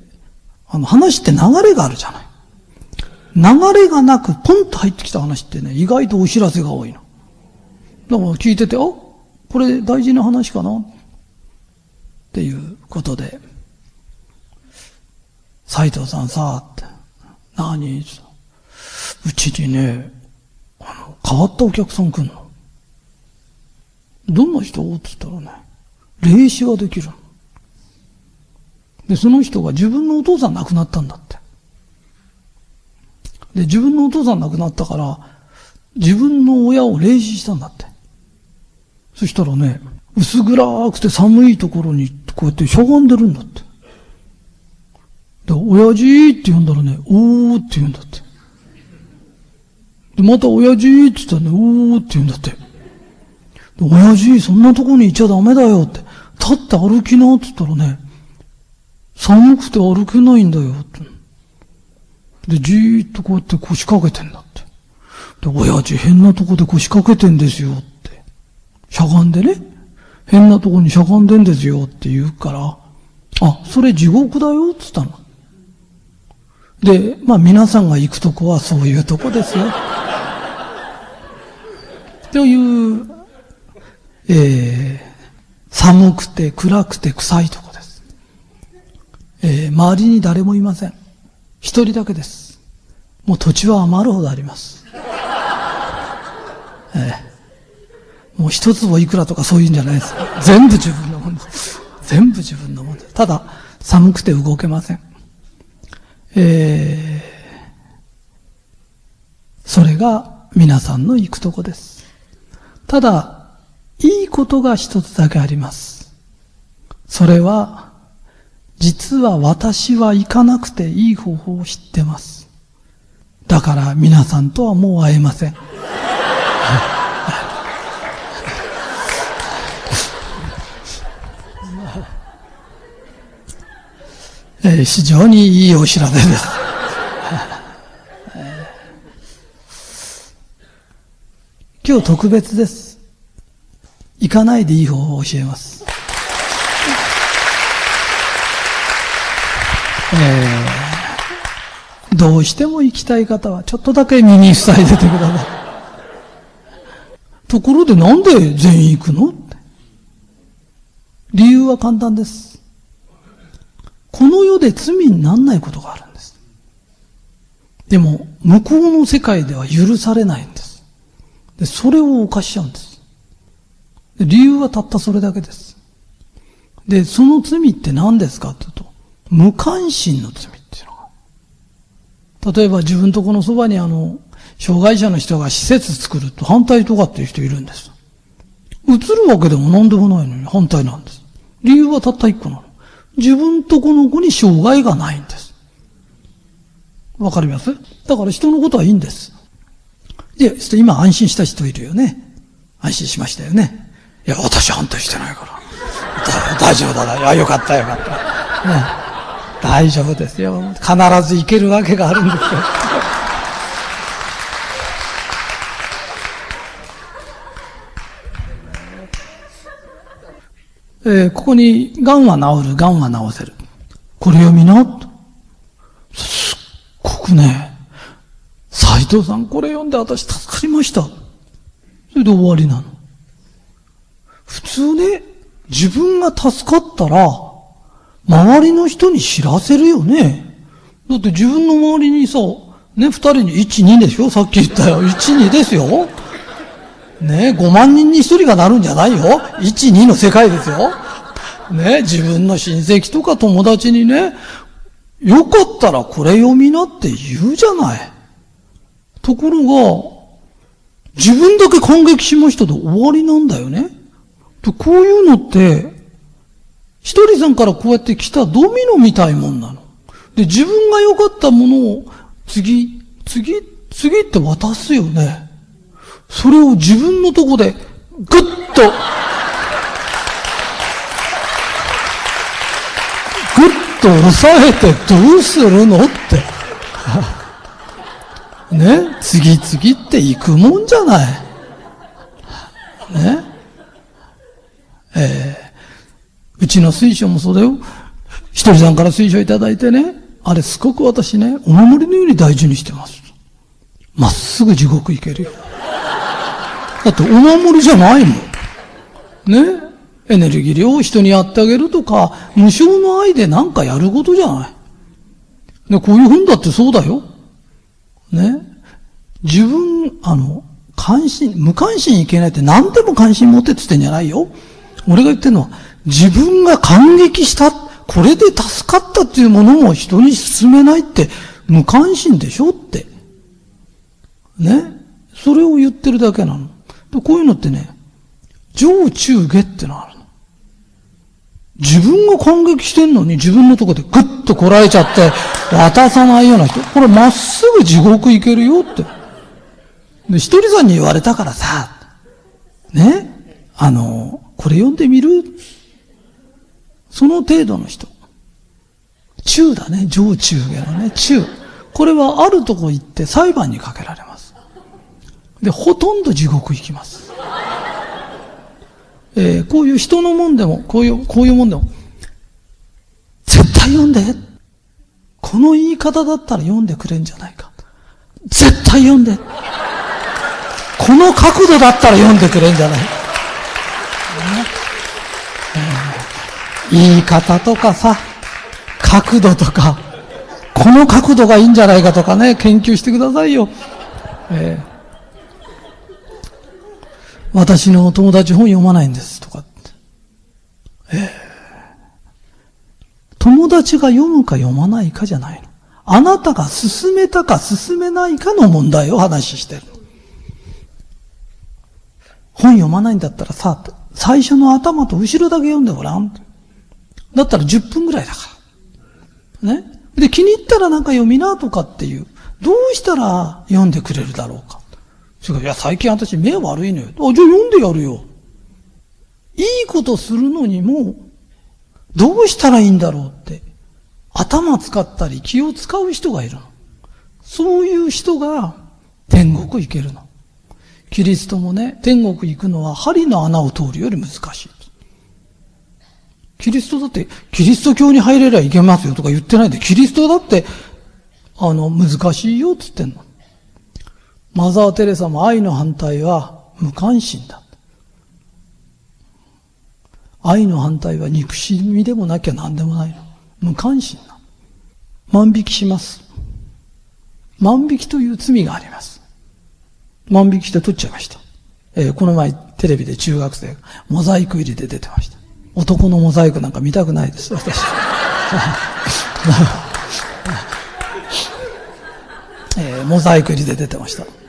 A: あの話って流れがあるじゃない。流れがなく、ポンと入ってきた話ってね、意外とお知らせが多いの。だから聞いてて、あ、これ大事な話かなっていうことで、斎藤さんさ、って、何？うちにね、あの、変わったお客さん来んの？どんな人って言ったらね、霊視ができる。で、その人が自分のお父さん亡くなったんだって。で、自分のお父さん亡くなったから、自分の親を霊視したんだって。そしたらね、薄暗くて寒いところにこうやってしゃがんでるんだって。で、親父って呼んだらね、おーって言うんだって。でまた親父って言ったらね、おーって言うんだって。親父、そんなとこにいちゃダメだよって。立って歩きなって言ったらね、寒くて歩けないんだよって。で、じーっとこうやって腰掛けてんだって。で、親父変なとこで腰掛けてんですよって。しゃがんでね。変なとこにしゃがんでんですよって言うから、あ、それ地獄だよって言ったの。で、まあ皆さんが行くとこはそういうとこですよ。[LAUGHS] という、えー、寒くて暗くて臭いとこです。えー、周りに誰もいません。一人だけです。もう土地は余るほどあります。えー、もう一坪いくらとかそういうんじゃないです。全部自分のものです。全部自分のものです。ただ、寒くて動けません。えー、それが皆さんの行くとこです。ただ、いいことが一つだけあります。それは、実は私は行かなくていい方法を知ってます。だから皆さんとはもう会えません。えー、非常にいいお知らせです。今日特別です。行かないでいい方を教えます。えー、どうしても行きたい方はちょっとだけ耳塞いでてください。ところでなんで全員行くの理由は簡単です。この世で罪にならないことがあるんです。でも、向こうの世界では許されないんです。で、それを犯しちゃうんです。で理由はたったそれだけです。で、その罪って何ですか？って言うと、無関心の罪っていうのが。例えば自分とこのそばにあの、障害者の人が施設作ると反対とかっていう人いるんです。映るわけでも何でもないのに反対なんです。理由はたった一個なの。自分とこの子に障害がないんです。わかります？だから人のことはいいんです。で、今安心した人いるよね。安心しましたよね。いや、私反対してないから。[LAUGHS] 大丈夫だな。あ、よかったよかった。ね、大丈夫ですよ。必ず行けるわけがあるんですよ。えー、ここに、癌は治る、癌は治せる。これ読みな、と。すっごくね、斎藤さんこれ読んで私助かりました。それで終わりなの。普通ね、自分が助かったら、周りの人に知らせるよね。だって自分の周りにさ、ね、二人に1、2でしょ？さっき言ったよ。1、2ですよ。ね、5万人に1人がなるんじゃないよ。1、2の世界ですよ。ね、自分の親戚とか友達にね、よかったらこれ読みなって言うじゃない。ところが、自分だけ感激しましたと終わりなんだよね。とこういうのって、ひとりさんからこうやって来たドミノみたいもんなの。で、自分が良かったものを次、次、次って渡すよね。それを自分のとこでぐっと、ぐっと押さえてどうするのって。[LAUGHS] ね次々って行くもんじゃない。ねえー、うちの水晶もそうだよ。ひとりさんから水晶いただいてね、あれすごく私ね、お守りのように大事にしてます。まっすぐ地獄行けるよ。だってお守りじゃないもん。ね？エネルギー量を人にやってあげるとか、無償の愛で何かやることじゃない。で、こういう本だってそうだよ。ね？自分、あの、関心、無関心いけないって何でも関心持ってって言ってんじゃないよ。俺が言ってるのは、自分が感激した、これで助かったっていうものも人に勧めないって無関心でしょって。ね？それを言ってるだけなの。こういうのってね、上中下ってのあるの。自分が感激してんのに自分のとこでグッとこらえちゃって渡さないような人。これまっすぐ地獄行けるよって。で、一人さんに言われたからさ、ね、あの、これ読んでみる？その程度の人。中だね、上中下のね、中。これはあるとこ行って裁判にかけられます。で、ほとんど地獄行きます。えー、こういう人のもんでも、こういう、こういうもんでも、絶対読んで。この言い方だったら読んでくれんじゃないか。絶対読んで。この角度だったら読んでくれんじゃない、えー、言い方とかさ、角度とか、この角度がいいんじゃないかとかね、研究してくださいよ。えー私の友達本読まないんですとかってえー、友達が読むか読まないかじゃないの。あなたが進めたか進めないかの問題を話してる。本読まないんだったらさ、最初の頭と後ろだけ読んでごらん。だったら10分ぐらいだから。ね。で、気に入ったらなんか読みなとかっていう。どうしたら読んでくれるだろうか。それいや、最近私目悪いのよ。あ、じゃあ読んでやるよ。いいことするのにも、どうしたらいいんだろうって、頭使ったり気を使う人がいるの。そういう人が天国行けるの。キリストもね、天国行くのは針の穴を通るより難しい。キリストだって、キリスト教に入れりゃいけますよとか言ってないで、キリストだって、あの、難しいよって言ってんの。マザー・テレサも愛の反対は無関心だ。愛の反対は憎しみでもなきゃ何でもないの。無関心な。万引きします。万引きという罪があります。万引きして取っちゃいました。えー、この前テレビで中学生がモザイク入りで出てました。男のモザイクなんか見たくないです、私。[LAUGHS] えー、モザイク入りで出てました。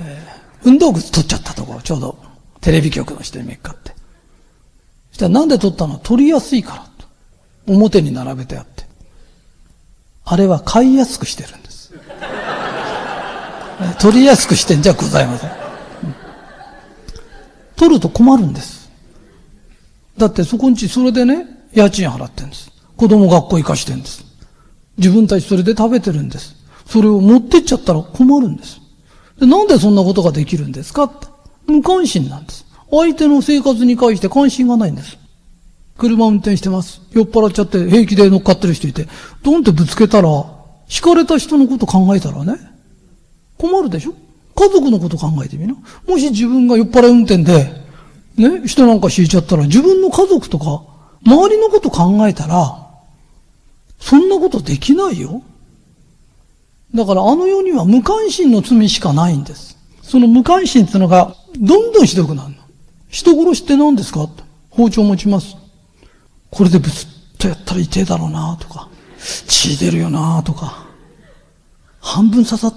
A: え運動靴取っちゃったところ、ちょうどテレビ局の人にめっかって。そしたらなんで取ったの？取りやすいからと。表に並べてあって。あれは買いやすくしてるんです。取りやすくしてんじゃございません。取ると困るんです。だってそこんちそれでね、家賃払ってんです。子供学校行かしてんです。自分たちそれで食べてるんです。それを持ってっちゃったら困るんです。でなんでそんなことができるんですかって。無関心なんです。相手の生活に関して関心がないんです。車運転してます。酔っ払っちゃって平気で乗っかってる人いて、ドンってぶつけたら、惹かれた人のこと考えたらね、困るでしょ？家族のこと考えてみな。もし自分が酔っ払い運転で、ね、人なんか敷いちゃったら自分の家族とか、周りのこと考えたら、そんなことできないよ。だからあの世には無関心の罪しかないんです。その無関心っていうのがどんどんひどくなるの。人殺しって何ですかと包丁持ちます。これでブスッとやったら痛いだろうなとか、血出るよなとか、半分刺さっ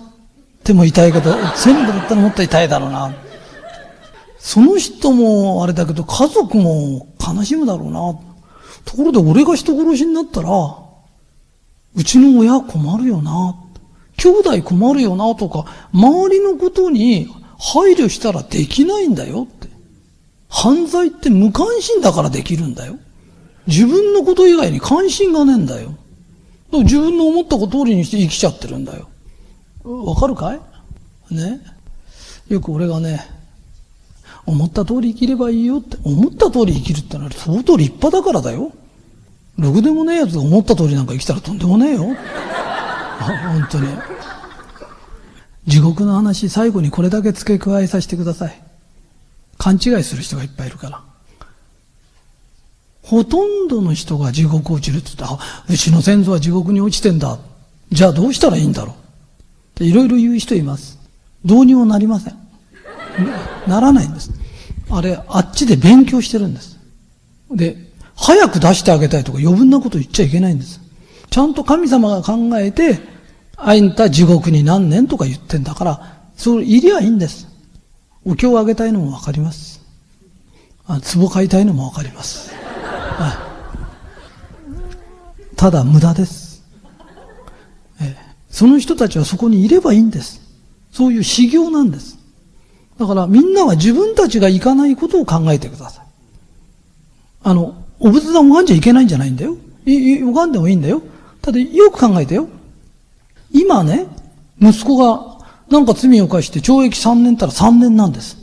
A: ても痛いけど、全部だったらもっと痛いだろうな。その人もあれだけど家族も悲しむだろうな。ところで俺が人殺しになったら、うちの親困るよな。兄弟困るよなとか、周りのことに配慮したらできないんだよって。犯罪って無関心だからできるんだよ。自分のこと以外に関心がねえんだよ。自分の思ったこと通りにして生きちゃってるんだよ。わかるかい？ね？よく俺がね、思った通り生きればいいよって、思った通り生きるってのは相当立派だからだよ。ろくでもねえやつが思った通りなんか生きたらとんでもねえよ。本当に。地獄の話、最後にこれだけ付け加えさせてください。勘違いする人がいっぱいいるから。ほとんどの人が地獄落ちるって言ったら、うちの先祖は地獄に落ちてんだ。じゃあどうしたらいいんだろう。っていろいろ言う人います。どうにもなりません。ならないんです。あれ、あっちで勉強してるんです。で、早く出してあげたいとか余分なこと言っちゃいけないんです。ちゃんと神様が考えて、あんた地獄に何年とか言ってんだから、それいりゃいいんです。お経をあげたいのもわかります。あ、壺買いたいのもわかります。ただ無駄です。えその人たちはそこにいればいいんです。そういう修行なんです。だからみんなは自分たちが行かないことを考えてください。あの、お仏壇拝んじゃいけないんじゃないんだよ。い、拝んでもいいんだよ。ただよく考えてよ。今ね、息子がなんか罪を犯して懲役3年たら3年なんです。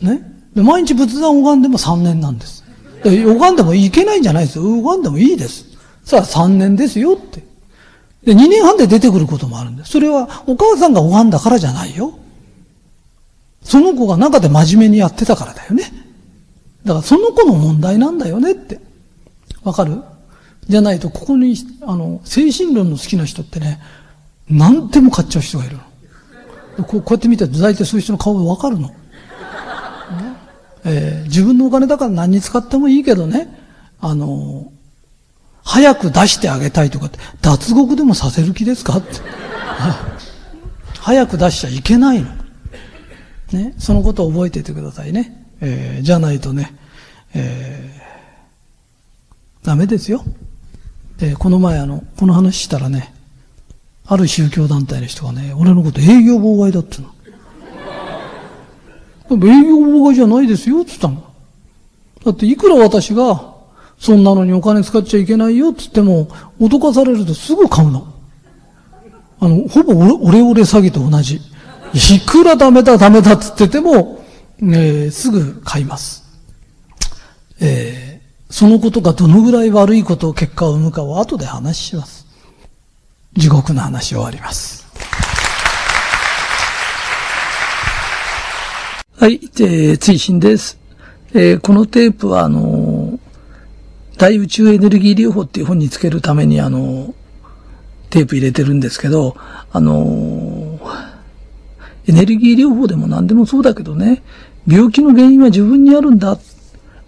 A: ね？で、毎日仏壇拝んでも3年なんです。で拝んでもいけないんじゃないですよ。拝んでもいいです。さあ3年ですよって。で、2年半で出てくることもあるんです。それはお母さんが拝んだからじゃないよ。その子が中で真面目にやってたからだよね。だからその子の問題なんだよねって。わかる？じゃないと、ここに、あの、精神論の好きな人ってね、何でも買っちゃう人がいるの。こうこうやって見てると大体そういう人の顔がわかるの。ねえー、自分のお金だから何に使ってもいいけどね、あの、早く出してあげたいとかって、脱獄でもさせる気ですかって。[LAUGHS] 早く出しちゃいけないの。ね、そのことを覚えていてくださいね。えー、じゃないとね、えー、ダメですよ。で、この前あの、この話したらね、ある宗教団体の人がね、俺のこと営業妨害だっての。営業妨害じゃないですよ、つったの。だっていくら私が、そんなのにお金使っちゃいけないよ、つっても、脅かされるとすぐ買うの。あの、ほぼオレオレ詐欺と同じ。いくらダメだダメだっつってても、えー、すぐ買います。えー、そのことがどのぐらい悪いことを結果を生むかは後で話します。地獄の話終わります。はい、えー、追伸です。えー、このテープは、あの大宇宙エネルギー療法っていう本につけるために、あのテープ入れてるんですけど、あのエネルギー療法でも何でもそうだけどね、病気の原因は自分にあるんだ。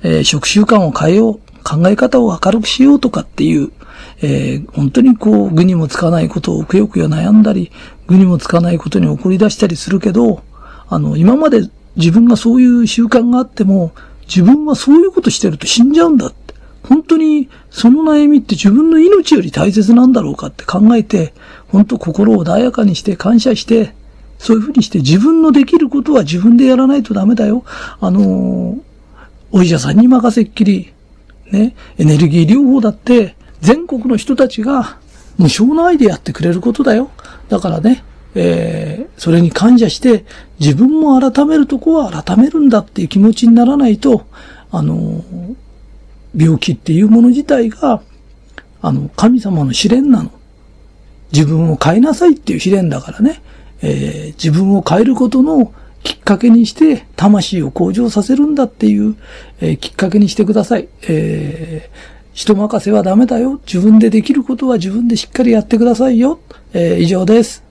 A: えー、食習慣を変えよう。考え方を明るくしようとかっていう、えー、本当にこう、具にもつかないことをくよくよ悩んだり、具にもつかないことに怒り出したりするけど、あの、今まで自分がそういう習慣があっても、自分はそういうことしてると死んじゃうんだって。本当にその悩みって自分の命より大切なんだろうかって考えて、本当心を穏やかにして感謝して、そういうふうにして自分のできることは自分でやらないとダメだよ。あのお医者さんに任せっきり、ね、エネルギー療法だって、全国の人たちが無償の愛でやってくれることだよ。だからね、えー、それに感謝して、自分も改めるとこは改めるんだっていう気持ちにならないと、あの、病気っていうもの自体が、あの、神様の試練なの。自分を変えなさいっていう試練だからね、えー、自分を変えることのきっかけにして、魂を向上させるんだっていう、えー、きっかけにしてください。えー、人任せはダメだよ。自分でできることは自分でしっかりやってくださいよ。えー、以上です。